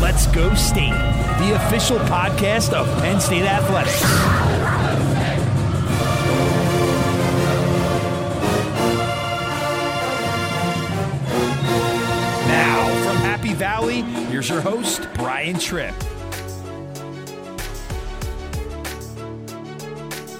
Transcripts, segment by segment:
Let's Go State, the official podcast of Penn State Athletics. Now, from Happy Valley, here's your host, Brian Tripp.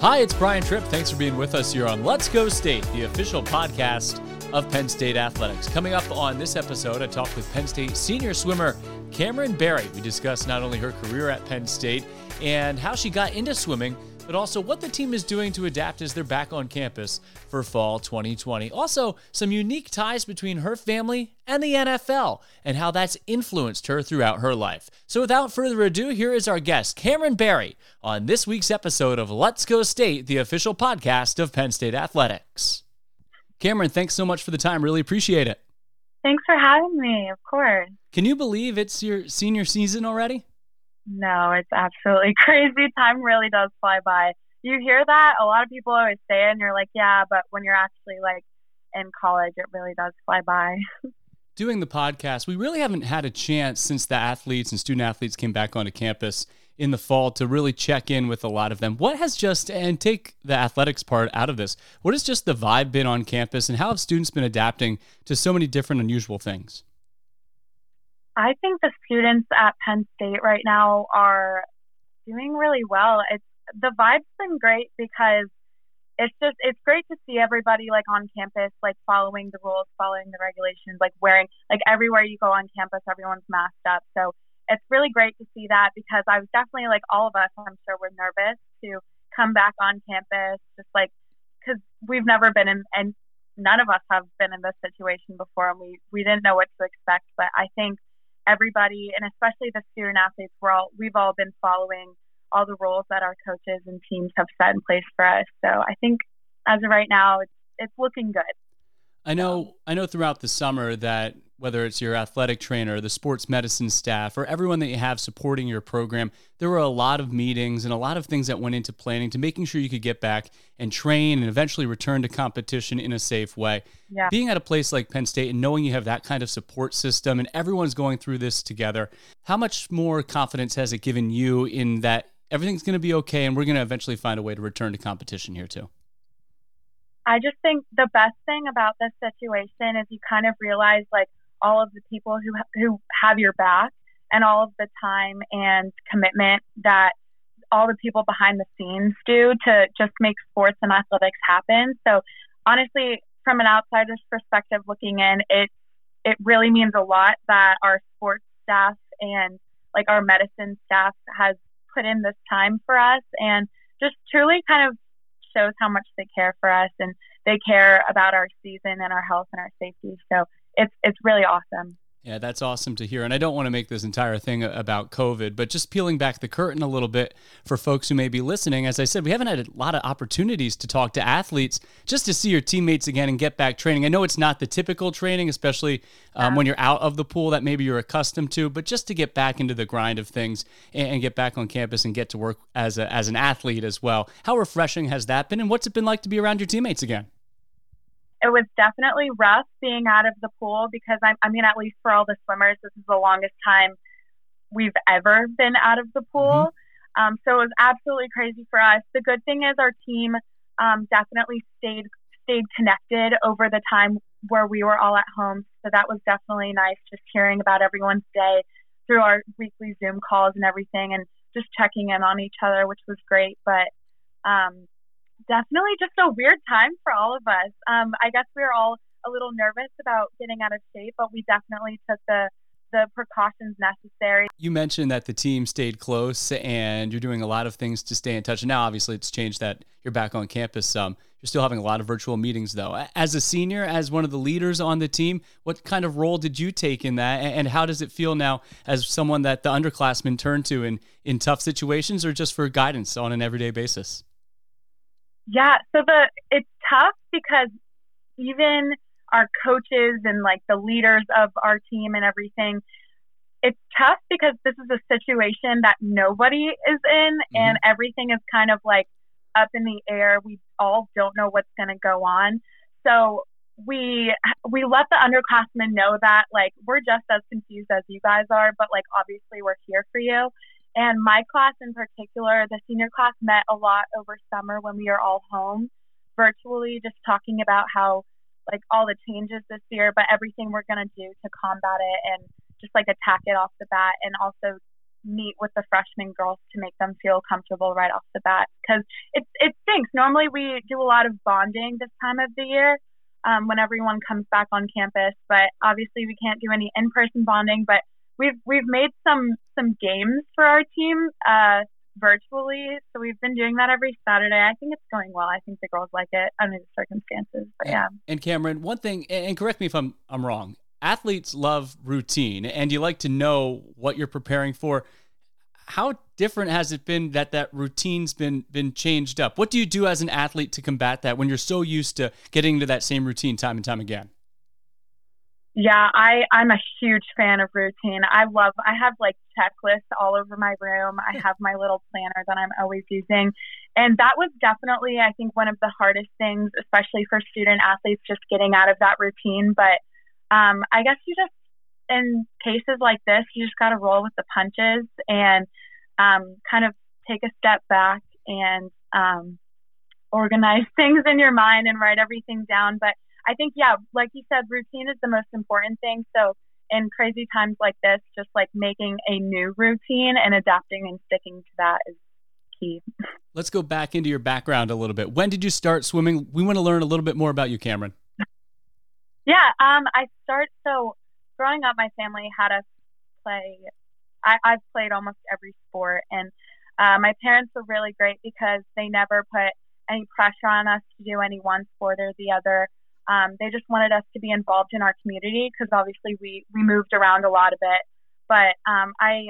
Hi, it's Brian Tripp. Thanks for being with us here on Let's Go State, the official podcast of Penn State Athletics. Coming up on this episode, I talked with Penn State senior swimmer Cameron Barry. We discussed not only her career at Penn State and how she got into swimming, but also what the team is doing to adapt as they're back on campus for fall 2020. Also, some unique ties between her family and the NFL and how that's influenced her throughout her life. So, without further ado, here is our guest, Cameron Barry, on this week's episode of Let's Go State, the official podcast of Penn State Athletics. Cameron, thanks so much for the time. Really appreciate it. Thanks for having me, of course. Can you believe it's your senior season already? No, it's absolutely crazy. Time really does fly by. You hear that? A lot of people always say it, and you're like, yeah, but when you're actually like in college, it really does fly by. Doing the podcast, we really haven't had a chance since the athletes and student athletes came back onto campus in the fall to really check in with a lot of them. What has just, and take the athletics part out of this, what has just the vibe been on campus, and how have students been adapting to so many different unusual things? I think the students at Penn State right now are doing really well. It's the vibe's been great because it's just it's great to see everybody like on campus like following the rules, following the regulations, like wearing like everywhere you go on campus, everyone's masked up. So it's really great to see that because I was definitely like all of us, I'm sure, we're nervous to come back on campus, just like because we've never been in and none of us have been in this situation before, and we we didn't know what to expect. But I think everybody, and especially the student athletes, we're all we've all been following all the rules that our coaches and teams have set in place for us. So I think as of right now, it's it's looking good. I know I know throughout the summer that whether it's your athletic trainer, the sports medicine staff, or everyone that you have supporting your program, there were a lot of meetings and a lot of things that went into planning to making sure you could get back and train and eventually return to competition in a safe way. Yeah. Being at a place like Penn State and knowing you have that kind of support system and everyone's going through this together, how much more confidence has it given you in that everything's going to be okay and we're going to eventually find a way to return to competition here too? I just think the best thing about this situation is you kind of realize like all of the people who who have your back and all of the time and commitment that all the people behind the scenes do to just make sports and athletics happen. So honestly, from an outsider's perspective looking in, it it really means a lot that our sports staff and like our medicine staff has put in this time for us and just truly kind of shows how much they care for us and they care about our season and our health and our safety. So it's it's really awesome. Yeah, that's awesome to hear. And I don't want to make this entire thing about COVID, but just peeling back the curtain a little bit for folks who may be listening. As I said, we haven't had a lot of opportunities to talk to athletes just to see your teammates again and get back training. I know it's not the typical training, especially um, when you're out of the pool that maybe you're accustomed to, but just to get back into the grind of things and, and get back on campus and get to work as, a, as an athlete as well. How refreshing has that been? And what's it been like to be around your teammates again? It was definitely rough being out of the pool because I'm, I mean, at least for all the swimmers, this is the longest time we've ever been out of the pool. Mm-hmm. Um, so it was absolutely crazy for us. The good thing is our team um, definitely stayed stayed connected over the time where we were all at home. So that was definitely nice, just hearing about everyone's day through our weekly Zoom calls and everything, and just checking in on each other, which was great. But um, definitely just a weird time for all of us. Um, I guess we were all a little nervous about getting out of shape, but we definitely took the the precautions necessary. You mentioned that the team stayed close and you're doing a lot of things to stay in touch. Now, obviously, it's changed that you're back on campus. Um, you're still having a lot of virtual meetings, though. As a senior, as one of the leaders on the team, what kind of role did you take in that? And how does it feel now as someone that the underclassmen turn to in, in tough situations or just for guidance on an everyday basis? Yeah, so the it's tough because even our coaches and like the leaders of our team and everything, it's tough because this is a situation that nobody is in mm-hmm. and everything is kind of like up in the air. We all don't know what's going to go on. So we we let the underclassmen know that like we're just as confused as you guys are, but like obviously we're here for you. And my class in particular, the senior class met a lot over summer when we were all home virtually, just talking about how like all the changes this year, but everything we're gonna do to combat it and just like attack it off the bat and also meet with the freshman girls to make them feel comfortable right off the bat because it it stinks. Normally we do a lot of bonding this time of the year um, when everyone comes back on campus, but obviously we can't do any in-person bonding. But we've we've made some some games for our team uh, virtually, so we've been doing that every Saturday. I think it's going well. I think the girls like it under the circumstances. But yeah. And Cameron, one thing, and correct me if I'm I'm wrong athletes love routine and you like to know what you're preparing for. How different has it been that that routine's been been changed up? What do you do as an athlete to combat that when you're so used to getting into that same routine time and time again? Yeah, I I'm a huge fan of routine. I love I have like checklists all over my room. I have my little planner that I'm always using. And that was definitely I think one of the hardest things especially for student athletes just getting out of that routine, but um, I guess you just, in cases like this, you just got to roll with the punches and um, kind of take a step back and um, organize things in your mind and write everything down. But I think, yeah, like you said, routine is the most important thing. So in crazy times like this, just like making a new routine and adapting and sticking to that is key. Let's go back into your background a little bit. When did you start swimming? We want to learn a little bit more about you, Cameron. Yeah, um, I start so growing up, my family had us play. I, I've played almost every sport, and uh, my parents were really great because they never put any pressure on us to do any one sport or the other. Um, they just wanted us to be involved in our community because obviously we we moved around a lot of it. But um, I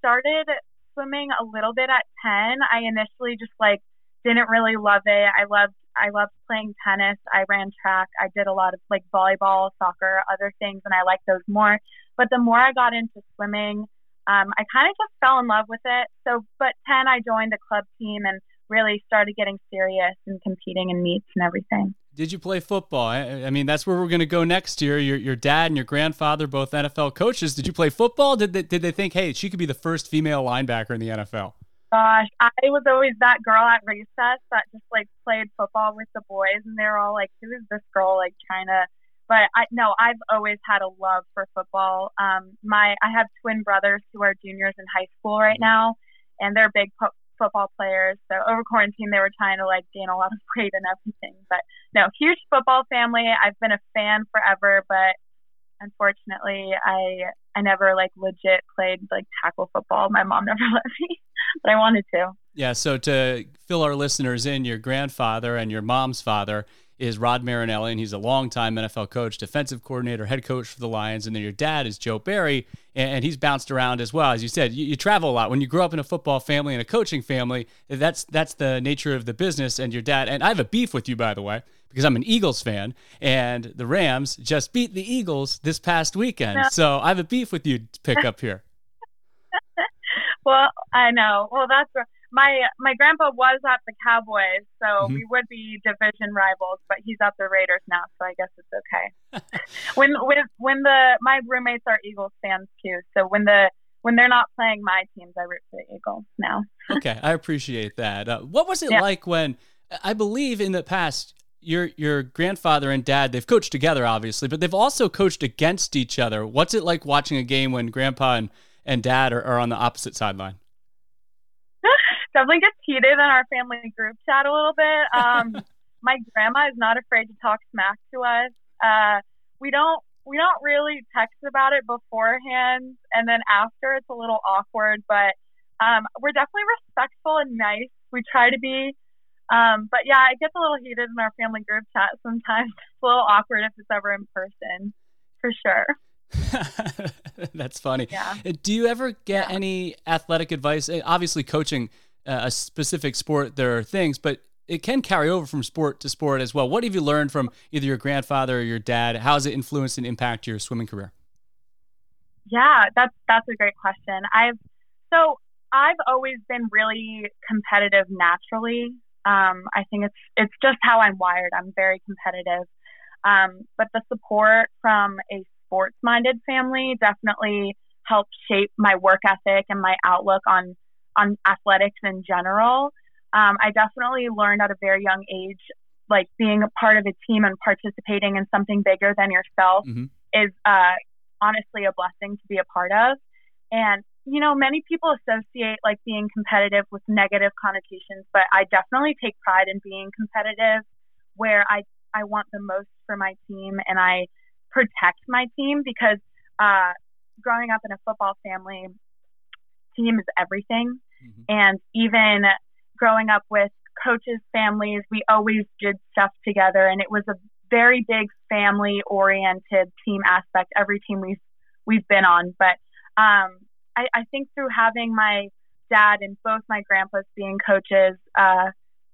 started swimming a little bit at 10. I initially just like didn't really love it. I loved I loved playing tennis. I ran track. I did a lot of like volleyball, soccer, other things, and I liked those more. But the more I got into swimming, um, I kind of just fell in love with it. So, but 10, I joined the club team and really started getting serious and competing in meets and everything. Did you play football? I, I mean, that's where we're going to go next year. Your, your dad and your grandfather, both NFL coaches. Did you play football? Did they, did they think, hey, she could be the first female linebacker in the NFL? gosh, I was always that girl at recess that just like played football with the boys, and they were all like, "Who is this girl like trying to?" But I no, I've always had a love for football. Um, my I have twin brothers who are juniors in high school right now, and they're big po- football players. So over quarantine, they were trying to like gain a lot of weight and everything. But no, huge football family. I've been a fan forever, but unfortunately, I I never like legit played like tackle football. My mom never let me, but I wanted to. Yeah. So to fill our listeners in, your grandfather and your mom's father is Rod Marinelli, and he's a longtime NFL coach, defensive coordinator, head coach for the Lions. And then your dad is Joe Barry, and he's bounced around as well. As you said, you, you, travel a lot. When you grow up in a football family and a coaching family, that's that's the nature of the business. And your dad, and I have a beef with you, by the way, because I'm an Eagles fan, and the Rams just beat the Eagles this past weekend. No. So I have a beef with you to pick up here. well, I know. Well, that's my my grandpa was at the Cowboys, so mm-hmm. we would be division rivals. But he's at the Raiders now, so I guess it's okay. when when when the my roommates are Eagles fans too, so when the when they're not playing my teams, I root for the Eagles now. okay, I appreciate that. Uh, what was it yeah. like when I believe in the past your your grandfather and dad they've coached together obviously but they've also coached against each other what's it like watching a game when grandpa and, and dad are, are on the opposite sideline definitely gets heated in our family group chat a little bit um, my grandma is not afraid to talk smack to us uh, we don't we don't really text about it beforehand and then after it's a little awkward but um, we're definitely respectful and nice we try to be um, but yeah, it gets a little heated in our family group chat sometimes. It's a little awkward if it's ever in person, for sure. That's funny. Yeah. Do you ever get yeah. any athletic advice? Uh, obviously, coaching a specific sport, there are things, but it can carry over from sport to sport as well. What have you learned from either your grandfather or your dad? How has it influenced and impacted your swimming career? Yeah, that's that's a great question. I've so I've always been really competitive naturally. Um, I think it's it's just how I'm wired. I'm very competitive. Um, but the support from a sports minded family definitely helped shape my work ethic and my outlook on on athletics in general. Um, I definitely learned at a very young age, like being a part of a team and participating in something bigger than yourself mm-hmm. is uh, honestly a blessing to be a part of. And you know, many people associate like being competitive with negative connotations, but I definitely take pride in being competitive where I, I want the most for my team and I protect my team because uh, growing up in a football family, team is everything. Mm-hmm. And even growing up with coaches' families, we always did stuff together, and it was a very big family-oriented team aspect. Every team we've we've been on, but um, I, I think through having my dad and both my grandpas being coaches, uh,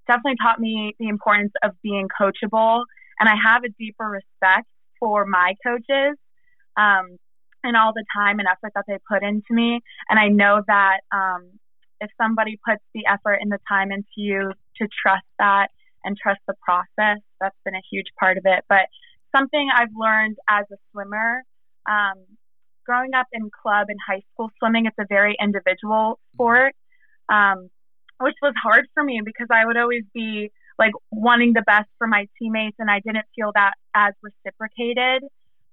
definitely taught me the importance of being coachable. And I have a deeper respect for my coaches um, and all the time and effort that they put into me. And I know that um, if somebody puts the effort and the time into you to trust that and trust the process, that's been a huge part of it. But something I've learned as a swimmer, um, growing up in club and high school swimming, it's a very individual sport, um, which was hard for me because I would always be like wanting the best for my teammates, and I didn't feel that as reciprocated.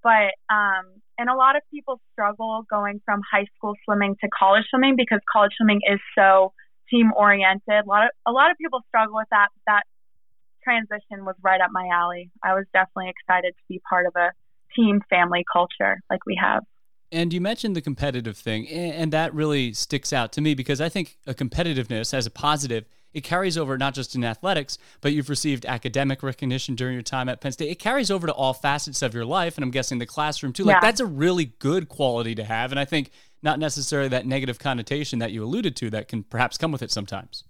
But um, and a lot of people struggle going from high school swimming to college swimming because college swimming is so team oriented. A lot of a lot of people struggle with that. That transition was right up my alley. I was definitely excited to be part of a team family culture like we have. And you mentioned the competitive thing, and that really sticks out to me because I think a competitiveness as a positive, it carries over not just in athletics, but you've received academic recognition during your time at Penn State. It carries over to all facets of your life, and I'm guessing the classroom too. Like yeah. that's a really good quality to have, and I think not necessarily that negative connotation that you alluded to that can perhaps come with it sometimes.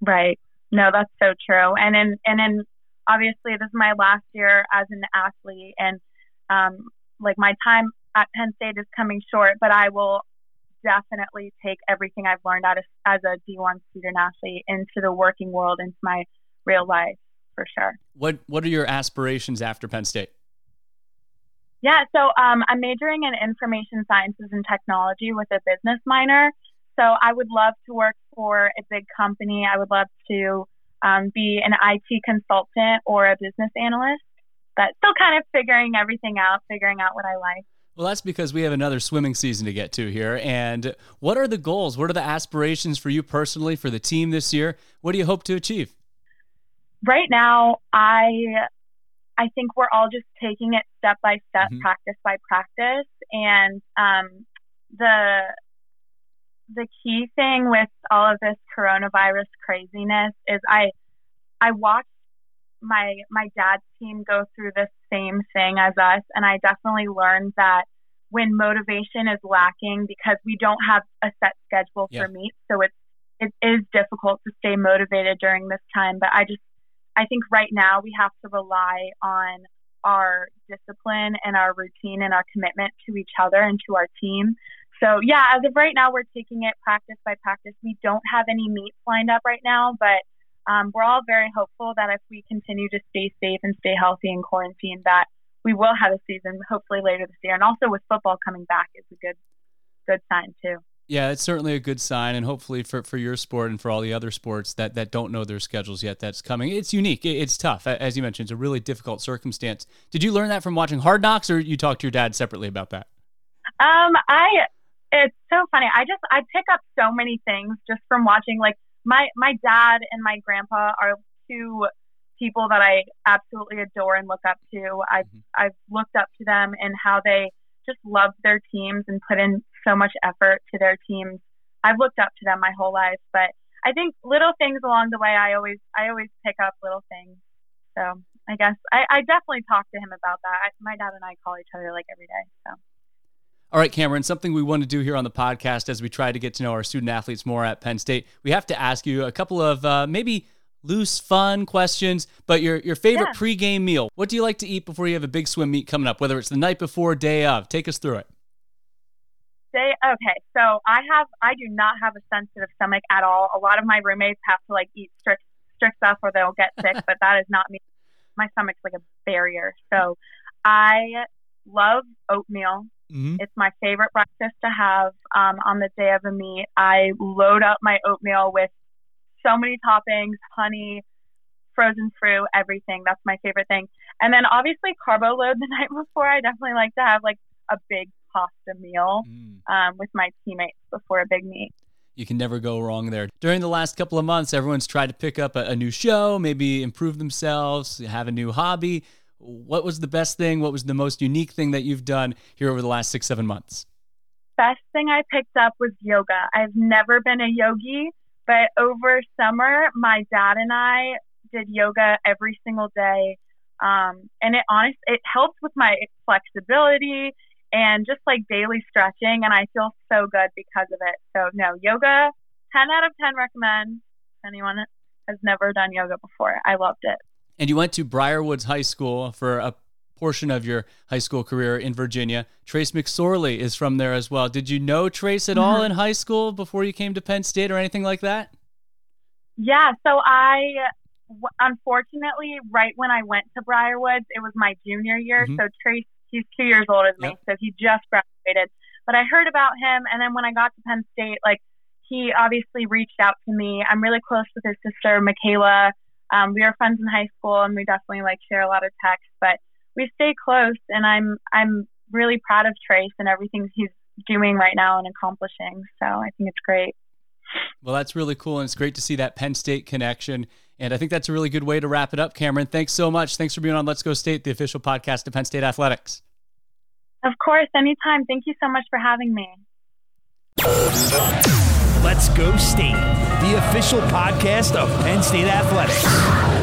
Right. No, that's so true. And in and in obviously this is my last year as an athlete, and um, like my time at Penn State is coming short, but I will definitely take everything I've learned out of, as a D1 student athlete into the working world, into my real life for sure. What What are your aspirations after Penn State? Yeah, so um, I'm majoring in information sciences and technology with a business minor. So I would love to work for a big company. I would love to um, be an IT consultant or a business analyst, but still kind of figuring everything out, figuring out what I like. Well, that's because we have another swimming season to get to here. And what are the goals? What are the aspirations for you personally, for the team this year? What do you hope to achieve? Right now, I I think we're all just taking it step by step, mm-hmm. practice by practice, and um, the the key thing with all of this coronavirus craziness is I I watched my my dad's team go through the same thing as us, and I definitely learned that when motivation is lacking because we don't have a set schedule yeah. for meets, so it's it is difficult to stay motivated during this time. But I just I think right now we have to rely on our discipline and our routine and our commitment to each other and to our team. So yeah, as of right now, we're taking it practice by practice. We don't have any meets lined up right now, but um, we're all very hopeful that if we continue to stay safe and stay healthy in quarantine, that we will have a season hopefully later this year. And also with football coming back is a good good sign too. Yeah, it's certainly a good sign, and hopefully for, for your sport and for all the other sports that, that don't know their schedules yet, that's coming. It's unique. It's tough, as you mentioned. It's a really difficult circumstance. Did you learn that from watching Hard Knocks, or you talked to your dad separately about that? Um, I. It's so funny. I just I pick up so many things just from watching like my my dad and my grandpa are two people that I absolutely adore and look up to. I've mm-hmm. I've looked up to them and how they just love their teams and put in so much effort to their teams. I've looked up to them my whole life, but I think little things along the way I always I always pick up little things. So I guess I, I definitely talk to him about that. I, my dad and I call each other like every day. So. All right, Cameron, something we want to do here on the podcast as we try to get to know our student athletes more at Penn State, we have to ask you a couple of uh, maybe loose, fun questions, but your, your favorite yeah. pregame meal. What do you like to eat before you have a big swim meet coming up, whether it's the night before, day of? Take us through it. Day, okay, so I have, I do not have a sensitive stomach at all. A lot of my roommates have to like eat strict, strict stuff or they'll get sick, but that is not me. my stomach's like a barrier. So I love oatmeal. Mm-hmm. It's my favorite breakfast to have um, on the day of a meet. I load up my oatmeal with so many toppings, honey, frozen fruit, everything. That's my favorite thing. And then obviously carbo load the night before. I definitely like to have like a big pasta meal Mm. um, with my teammates before a big meet. You can never go wrong there. During the last couple of months, everyone's tried to pick up a, a new show, maybe improve themselves, have a new hobby. What was the best thing? What was the most unique thing that you've done here over the last six, seven months? Best thing I picked up was yoga. I've never been a yogi, but over summer, my dad and I did yoga every single day. Um, and it honest, it helps with my flexibility and just like daily stretching. And I feel so good because of it. So no, yoga, 10 out of 10 recommend. Anyone has never done yoga before, I loved it. And you went to Briar Woods High School for a portion of your high school career in Virginia. Trace McSorley is from there as well. Did you know Trace at all in high school before you came to Penn State or anything like that? Yeah, so I unfortunately, right when I went to Briar Woods, it was my junior year. Mhm. So Trace, he's two years older than Yep. me, so he just graduated. But I heard about him, and then when I got to Penn State, like he obviously reached out to me. I'm really close with his sister, Michaela. Um, we were friends in high school, and we definitely like share a lot of texts. But we stay close, and I'm I'm really proud of Trace and everything he's doing right now and accomplishing. So I think it's great. Well, that's really cool, and it's great to see that Penn State connection. And I think that's a really good way to wrap it up, Cameron. Thanks so much. Thanks for being on Let's Go State, the official podcast of Penn State Athletics. Of course, anytime. Thank you so much for having me. Let's Go State, the official podcast of Penn State Athletics.